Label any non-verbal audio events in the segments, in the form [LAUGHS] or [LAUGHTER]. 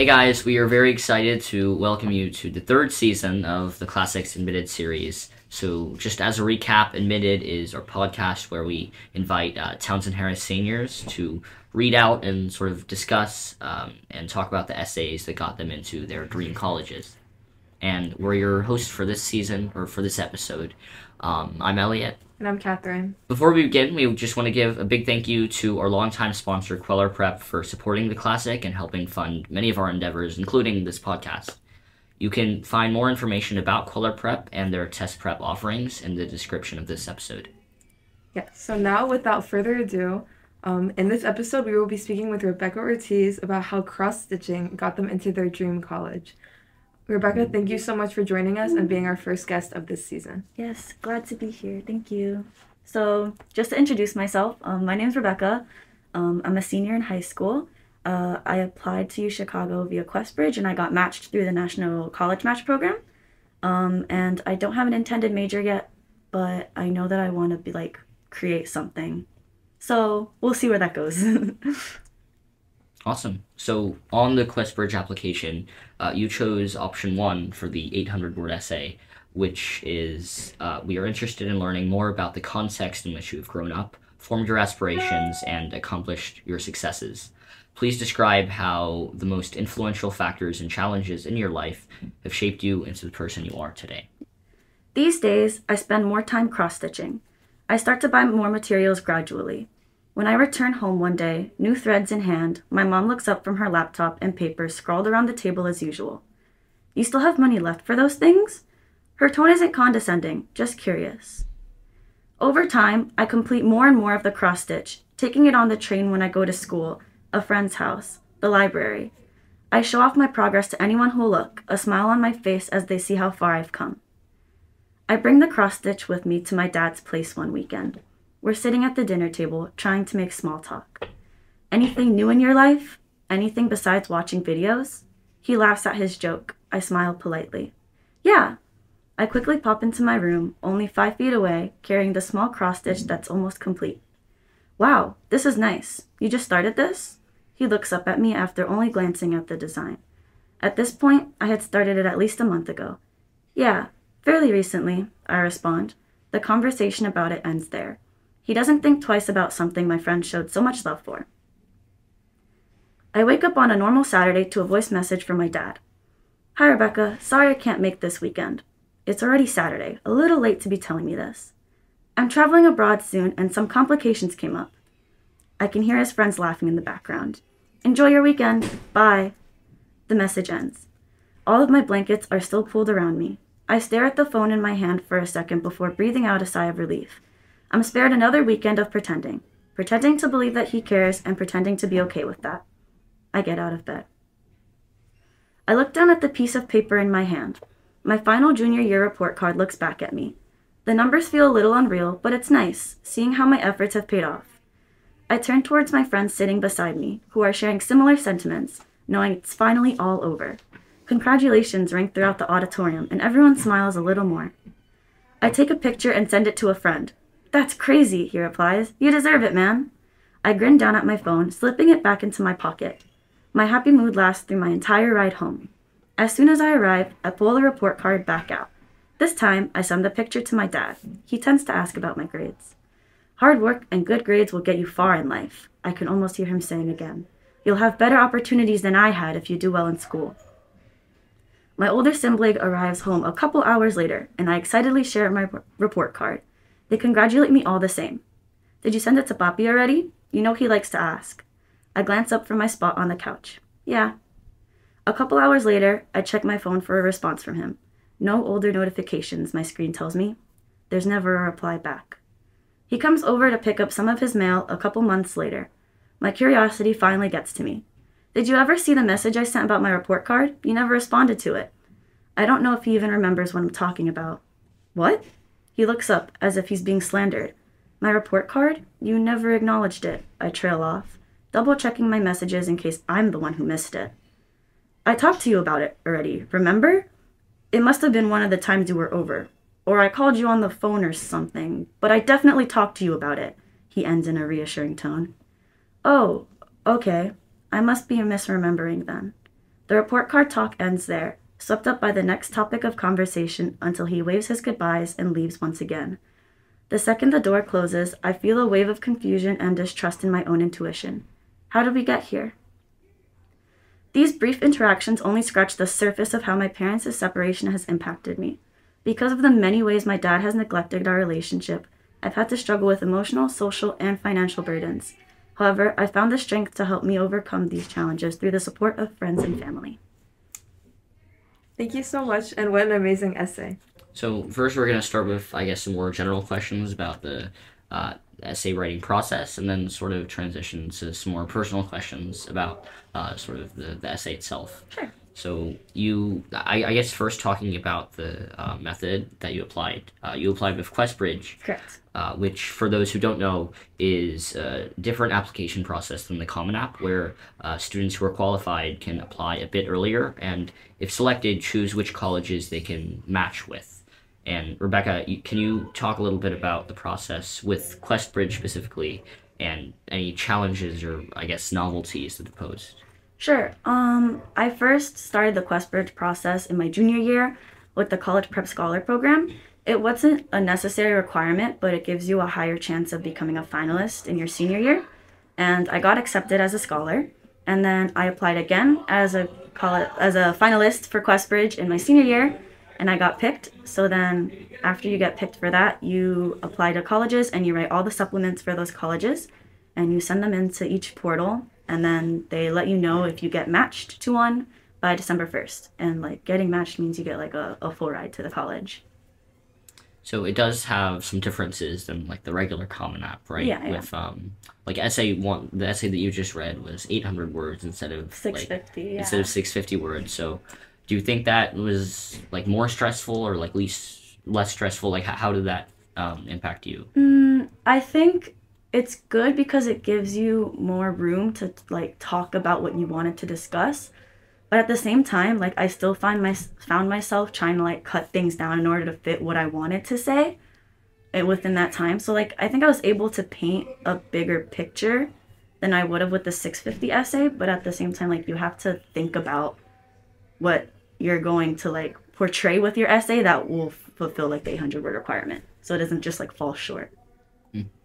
Hey guys, we are very excited to welcome you to the third season of the Classics Admitted series. So, just as a recap, Admitted is our podcast where we invite uh, Townsend Harris seniors to read out and sort of discuss um, and talk about the essays that got them into their dream colleges. And we're your host for this season, or for this episode. Um, I'm Elliot. And I'm Katherine. Before we begin, we just want to give a big thank you to our longtime sponsor, Kweller Prep, for supporting the classic and helping fund many of our endeavors, including this podcast. You can find more information about Kweller Prep and their test prep offerings in the description of this episode. Yes, so now without further ado, um, in this episode, we will be speaking with Rebecca Ortiz about how cross stitching got them into their dream college. Rebecca, thank you so much for joining us and being our first guest of this season. Yes, glad to be here. Thank you. So, just to introduce myself, um, my name is Rebecca. Um, I'm a senior in high school. Uh, I applied to Chicago via QuestBridge and I got matched through the National College Match Program. Um, and I don't have an intended major yet, but I know that I want to be like create something. So we'll see where that goes. [LAUGHS] Awesome. So on the QuestBridge application, uh, you chose option one for the 800 word essay, which is uh, we are interested in learning more about the context in which you have grown up, formed your aspirations, and accomplished your successes. Please describe how the most influential factors and challenges in your life have shaped you into the person you are today. These days, I spend more time cross stitching. I start to buy more materials gradually. When I return home one day, new threads in hand, my mom looks up from her laptop and papers scrawled around the table as usual. You still have money left for those things? Her tone isn't condescending, just curious. Over time, I complete more and more of the cross stitch, taking it on the train when I go to school, a friend's house, the library. I show off my progress to anyone who'll look, a smile on my face as they see how far I've come. I bring the cross stitch with me to my dad's place one weekend. We're sitting at the dinner table, trying to make small talk. Anything new in your life? Anything besides watching videos? He laughs at his joke. I smile politely. Yeah. I quickly pop into my room, only five feet away, carrying the small cross stitch that's almost complete. Wow, this is nice. You just started this? He looks up at me after only glancing at the design. At this point, I had started it at least a month ago. Yeah, fairly recently, I respond. The conversation about it ends there. He doesn't think twice about something my friend showed so much love for. I wake up on a normal Saturday to a voice message from my dad. Hi, Rebecca. Sorry I can't make this weekend. It's already Saturday, a little late to be telling me this. I'm traveling abroad soon and some complications came up. I can hear his friends laughing in the background. Enjoy your weekend. Bye. The message ends. All of my blankets are still pulled around me. I stare at the phone in my hand for a second before breathing out a sigh of relief. I'm spared another weekend of pretending. Pretending to believe that he cares and pretending to be okay with that. I get out of bed. I look down at the piece of paper in my hand. My final junior year report card looks back at me. The numbers feel a little unreal, but it's nice, seeing how my efforts have paid off. I turn towards my friends sitting beside me, who are sharing similar sentiments, knowing it's finally all over. Congratulations ring throughout the auditorium, and everyone smiles a little more. I take a picture and send it to a friend, that's crazy, he replies. You deserve it, man. I grin down at my phone, slipping it back into my pocket. My happy mood lasts through my entire ride home. As soon as I arrive, I pull the report card back out. This time, I send the picture to my dad. He tends to ask about my grades. Hard work and good grades will get you far in life, I can almost hear him saying again. You'll have better opportunities than I had if you do well in school. My older sibling arrives home a couple hours later, and I excitedly share my report card. They congratulate me all the same. Did you send it to Papi already? You know he likes to ask. I glance up from my spot on the couch. Yeah. A couple hours later, I check my phone for a response from him. No older notifications, my screen tells me. There's never a reply back. He comes over to pick up some of his mail a couple months later. My curiosity finally gets to me. Did you ever see the message I sent about my report card? You never responded to it. I don't know if he even remembers what I'm talking about. What? He looks up, as if he's being slandered. My report card? You never acknowledged it. I trail off, double checking my messages in case I'm the one who missed it. I talked to you about it already, remember? It must have been one of the times you were over. Or I called you on the phone or something, but I definitely talked to you about it, he ends in a reassuring tone. Oh, okay. I must be misremembering then. The report card talk ends there, swept up by the next topic of conversation until he waves his goodbyes and leaves once again. The second the door closes, I feel a wave of confusion and distrust in my own intuition. How did we get here? These brief interactions only scratch the surface of how my parents' separation has impacted me. Because of the many ways my dad has neglected our relationship, I've had to struggle with emotional, social, and financial burdens. However, I found the strength to help me overcome these challenges through the support of friends and family. Thank you so much, and what an amazing essay. So first, we're gonna start with, I guess, some more general questions about the uh, essay writing process, and then sort of transition to some more personal questions about uh, sort of the, the essay itself. Sure. So you, I, I guess, first talking about the uh, method that you applied. Uh, you applied with QuestBridge, Correct. uh, which, for those who don't know, is a different application process than the Common App, where uh, students who are qualified can apply a bit earlier, and if selected, choose which colleges they can match with. And Rebecca, can you talk a little bit about the process with QuestBridge specifically, and any challenges or, I guess, novelties that it posed? Sure. Um, I first started the QuestBridge process in my junior year with the College Prep Scholar Program. It wasn't a necessary requirement, but it gives you a higher chance of becoming a finalist in your senior year. And I got accepted as a scholar, and then I applied again as a as a finalist for QuestBridge in my senior year, and I got picked. So then, after you get picked for that, you apply to colleges and you write all the supplements for those colleges, and you send them into each portal and then they let you know if you get matched to one by December 1st. And like getting matched means you get like a, a full ride to the college. So it does have some differences than like the regular Common App, right? Yeah, yeah. With um, like essay one, the essay that you just read was 800 words instead of like 650, yeah. instead of 650 words. So, do you think that was like more stressful or like least less stressful? Like how, how did that um, impact you? Mm, I think it's good because it gives you more room to like talk about what you wanted to discuss. But at the same time, like I still find my found myself trying to like cut things down in order to fit what I wanted to say and within that time. So like I think I was able to paint a bigger picture than I would have with the 650 essay, but at the same time like you have to think about what you're going to like portray with your essay that will fulfill like the 800 word requirement. So it doesn't just like fall short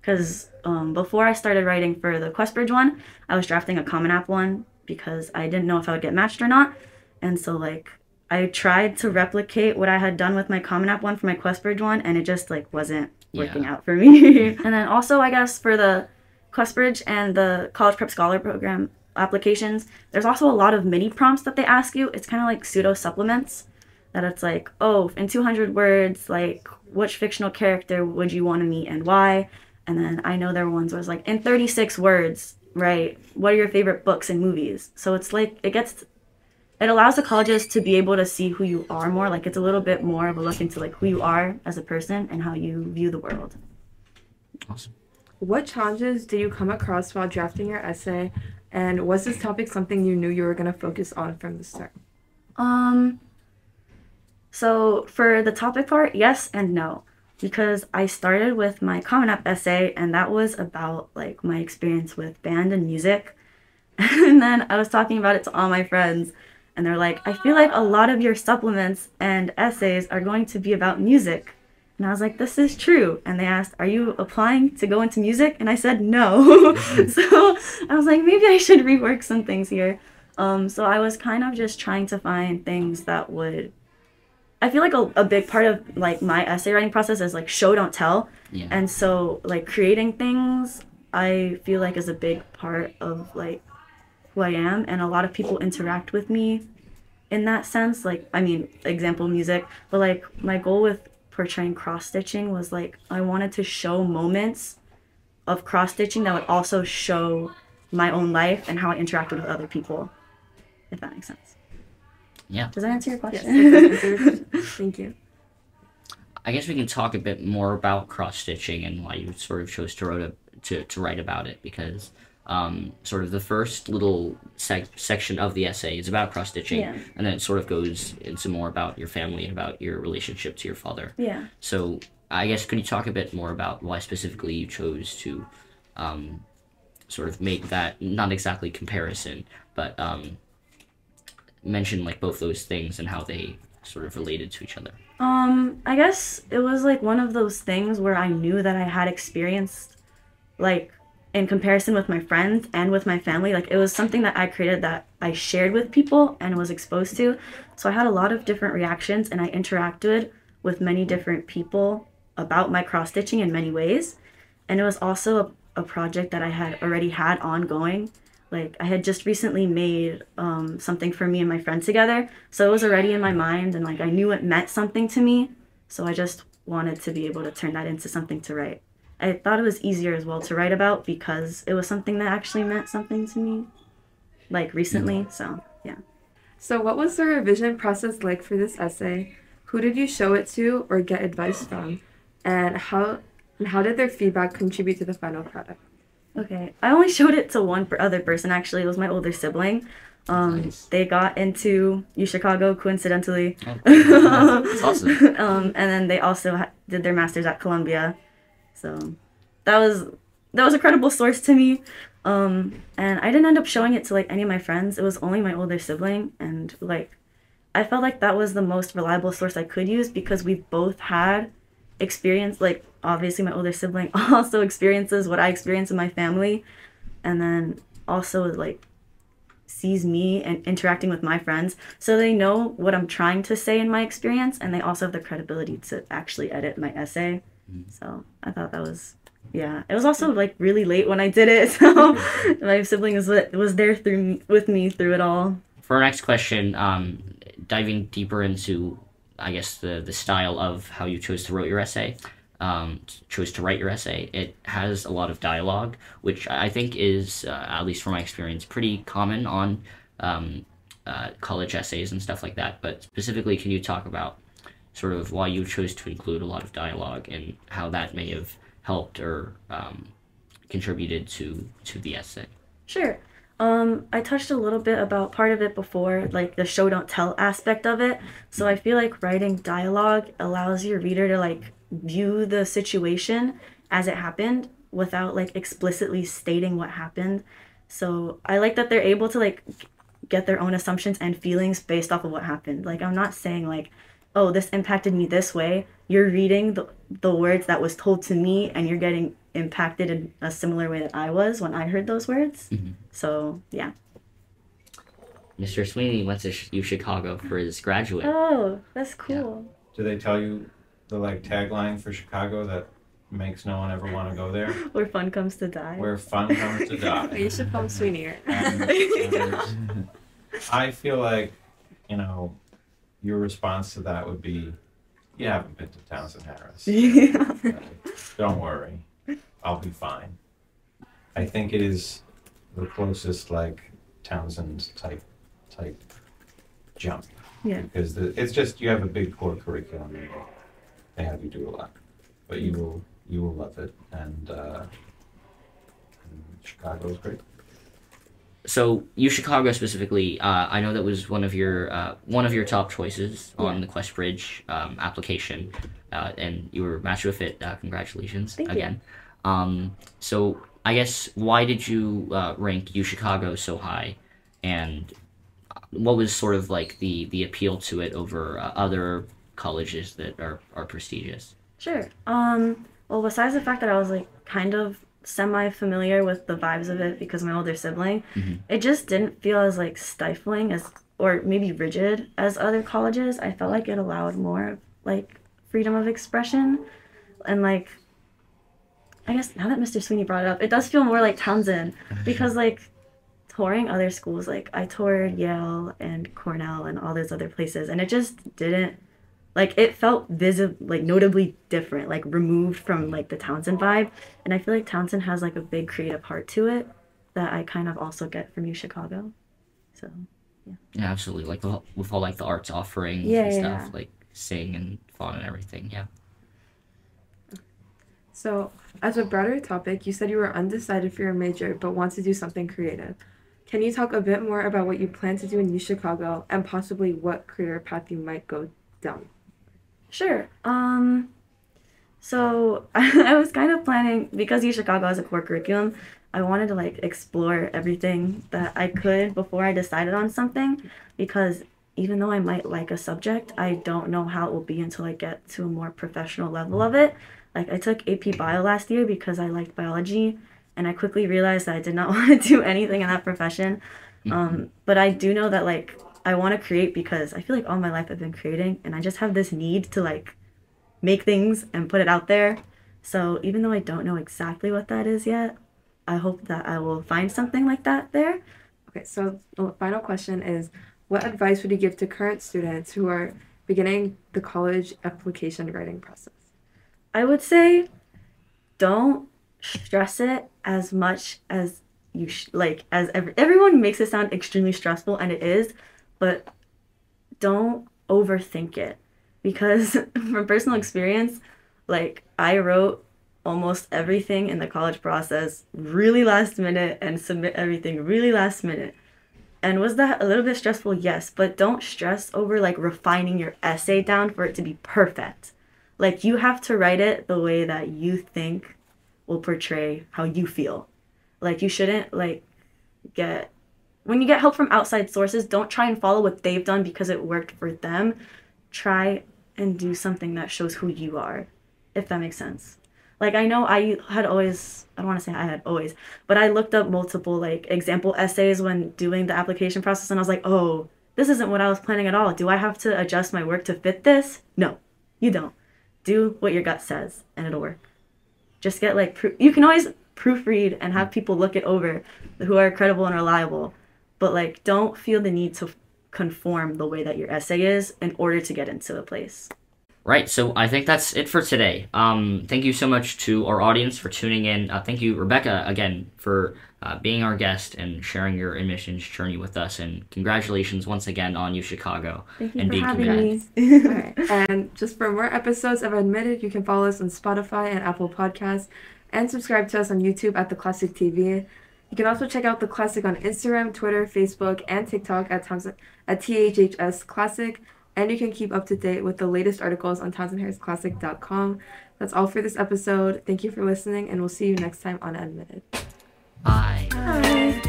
because um, before I started writing for the QuestBridge one, I was drafting a Common App one because I didn't know if I would get matched or not. And so, like, I tried to replicate what I had done with my Common App one for my QuestBridge one, and it just, like, wasn't working Yeah. out for me. [LAUGHS] and then also, I guess, for the QuestBridge and the College Prep Scholar Program applications, there's also a lot of mini prompts that they ask you. It's kind of like pseudo supplements that it's like, oh, in 200 words, like, which fictional character would you want to meet and why? And then I know there were ones where it's like, in 36 words, right? What are your favorite books and movies? So it's like, it gets, it allows the colleges to be able to see who you are more. Like, it's a little bit more of a look into like who you are as a person and how you view the world. Awesome. What challenges did you come across while drafting your essay, and was this topic something you knew you were going to focus on from the start? Um, so for the topic part, yes and no. Because I started with my Common App essay, and that was about like my experience with band and music. [LAUGHS] And then I was talking about it to all my friends, and they're like, I feel like a lot of your supplements and essays are going to be about music. And I was like, this is true. And they asked, Are you applying to go into music? And I said, No. [LAUGHS] [LAUGHS] so I was like, maybe I should rework some things here. Um, so I was kind of just trying to find things that would. I feel like a, a big part of like my essay writing process is like show don't tell, Yeah. and so like creating things I feel like is a big part of like who I am, and a lot of people interact with me in that sense. Like I mean, example music, but like my goal with portraying cross stitching was like I wanted to show moments of cross stitching that would also show my own life and how I interacted with other people. If that makes sense. Yeah. Does that answer your question? that answers your question. [LAUGHS] Thank you. I guess we can talk a bit more about cross stitching and why you sort of chose to write a, to, to write about it because um, sort of the first little sec- section of the essay is about cross stitching Yeah. and then it sort of goes into more about your family and about your relationship to your father. yeah. So I guess could you talk a bit more about why specifically you chose to um, sort of make that not exactly comparison, but um, mention like both those things and how they sort of related to each other. Um, I guess it was like one of those things where I knew that I had experienced like in comparison with my friends and with my family, like it was something that I created that I shared with people and was exposed to. So I had a lot of different reactions and I interacted with many different people about my cross stitching in many ways. And it was also a, a project that I had already had ongoing. Like I had just recently made um, something for me and my friend together. So it was already in my mind and like I knew it meant something to me. So I just wanted to be able to turn that into something to write. I thought it was easier as well to write about because it was something that actually meant something to me, like recently. So, yeah. So, what was the revision process like for this essay? Who did you show it to or get advice from? And how, and how did their feedback contribute to the final product? Okay, I only showed it to one other person actually. It was my older sibling. Um, Nice. They got into U Chicago coincidentally. Oh, [LAUGHS] That's awesome. um, and then they also ha- did their masters at Columbia. So that was that was a credible source to me. Um, and I didn't end up showing it to like any of my friends. It was only my older sibling, and like I felt like that was the most reliable source I could use because we both had experience. Like obviously, my older sibling [LAUGHS] also experiences what I experience in my family, and then also like sees me and interacting with my friends. So they know what i'm trying to say in my experience and they also have the credibility to actually edit my essay. So i thought that was yeah it was also like really late when i did it. [LAUGHS] So my sibling was was there through with me through it all. For our next question, um, diving deeper into, I guess the the style of how you chose to write your essay, um, chose to write your essay. It has a lot of dialogue, which I think is, uh, at least from my experience, pretty common on um, uh, college essays and stuff like that. But specifically, can you talk about sort of why you chose to include a lot of dialogue and how that may have helped or um, contributed to to the essay? Sure. Um, I touched a little bit about part of it before, like the show don't tell aspect of it. So I feel like writing dialogue allows your reader to like view the situation as it happened without like explicitly stating what happened. So I like that they're able to like get their own assumptions and feelings based off of what happened. Like I'm not saying like, oh, this impacted me this way. You're reading the the words that was told to me and you're getting impacted in a similar way that I was when I heard those words. Mhm. So yeah. Mr. Sweeney went to U Chicago for his graduate. Oh, that's cool. Do they tell you the like tagline for Chicago that makes no one ever want to go there? [LAUGHS] Where fun comes to die. Where fun comes to die. [LAUGHS] You should film Sweeney. [LAUGHS] And, and I feel like, you know, your response to that would be, you haven't been to Townsend Harris. yeah. Don't worry, I'll be fine. I think it is the closest like Townsend type type jump. Yeah. Because the, it's just you have a big core curriculum they have you do a lot, but you will you will love it and, uh, and Chicago is great. so U Chicago specifically, uh, I know that was one of your uh, one of your top choices on Yeah. the QuestBridge um, application, uh, and you were matched with it. Uh, congratulations Thank you. again. Um, so I guess why did you uh, rank U Chicago so high, and what was sort of like the the appeal to it over uh, other colleges that are are prestigious? Sure. Um, well, besides the fact that I was like kind of semi familiar with the vibes of it because my older sibling, Mhm. it just didn't feel as like stifling as or maybe rigid as other colleges. I felt like it allowed more like freedom of expression and like I guess now that Mr. Sweeney brought it up, it does feel more like Townsend [LAUGHS] because like touring other schools, like I toured Yale and Cornell and all those other places, and it just didn't like it felt visible like notably different like removed from like the townsend vibe and i feel like townsend has like a big creative heart to it that i kind of also get from u chicago so Yeah, yeah absolutely. Like the, with all like the arts offerings Yeah, and yeah, stuff, yeah. like sing and fun and everything. Yeah. So, as a broader topic, you said you were undecided for your major but want to do something creative. Can you talk a bit more about what you plan to do in U Chicago and possibly what career path you might go down? Sure. Um, so [LAUGHS] I was kind of planning because Chicago has a core curriculum. I wanted to like explore everything that I could before I decided on something because even though I might like a subject, I don't know how it will be until I get to a more professional level of it. Like I took AP Bio last year because I liked biology and I quickly realized that I did not [LAUGHS] want to do anything in that profession. Um, but I do know that like I want to create because I feel like all my life I've been creating and I just have this need to like make things and put it out there. So even though I don't know exactly what that is yet, I hope that I will find something like that there. Okay, so the final question is what advice would you give to current students who are beginning the college application writing process? I would say don't stress it as much as you sh- like as ev- everyone makes it sound extremely stressful and it is, but don't overthink it because [LAUGHS] from personal experience, like I wrote almost everything in the college process really last minute and submit everything really last minute. And was that a little bit stressful? Yes, but don't stress over like refining your essay down for it to be perfect. Like you have to write it the way that you think will portray how you feel. Like you shouldn't like get when you get help from outside sources, don't try and follow what they've done because it worked for them. Try and do something that shows who you are, if that makes sense. Like I know I had always I don't want to say I had always, but I looked up multiple like example essays when doing the application process and I was like, "Oh, this isn't what I was planning at all. Do I have to adjust my work to fit this?" No. You don't. Do what your gut says and it'll work. Just get like pro- you can always proofread and have people look it over who are credible and reliable, but like don't feel the need to conform the way that your essay is in order to get into the place. Right, so I think that's it for today. Um, thank you so much to our audience for tuning in. Uh, thank you, Rebecca, again, for uh, being our guest and sharing your admissions journey with us. And congratulations once again on U Chicago Thank you and for being having me. [LAUGHS] Alright, And just for more episodes of Admitted, you can follow us on Spotify and Apple Podcasts and subscribe to us on YouTube at The Classic TV. You can also check out The Classic on Instagram, Twitter, Facebook, and TikTok at, Townsend, at THHS Classic. And you can keep up to date with the latest articles on TownsendHarrisClassic.com. That's all for this episode. Thank you for listening, and we'll see you next time on Admitted. Bye.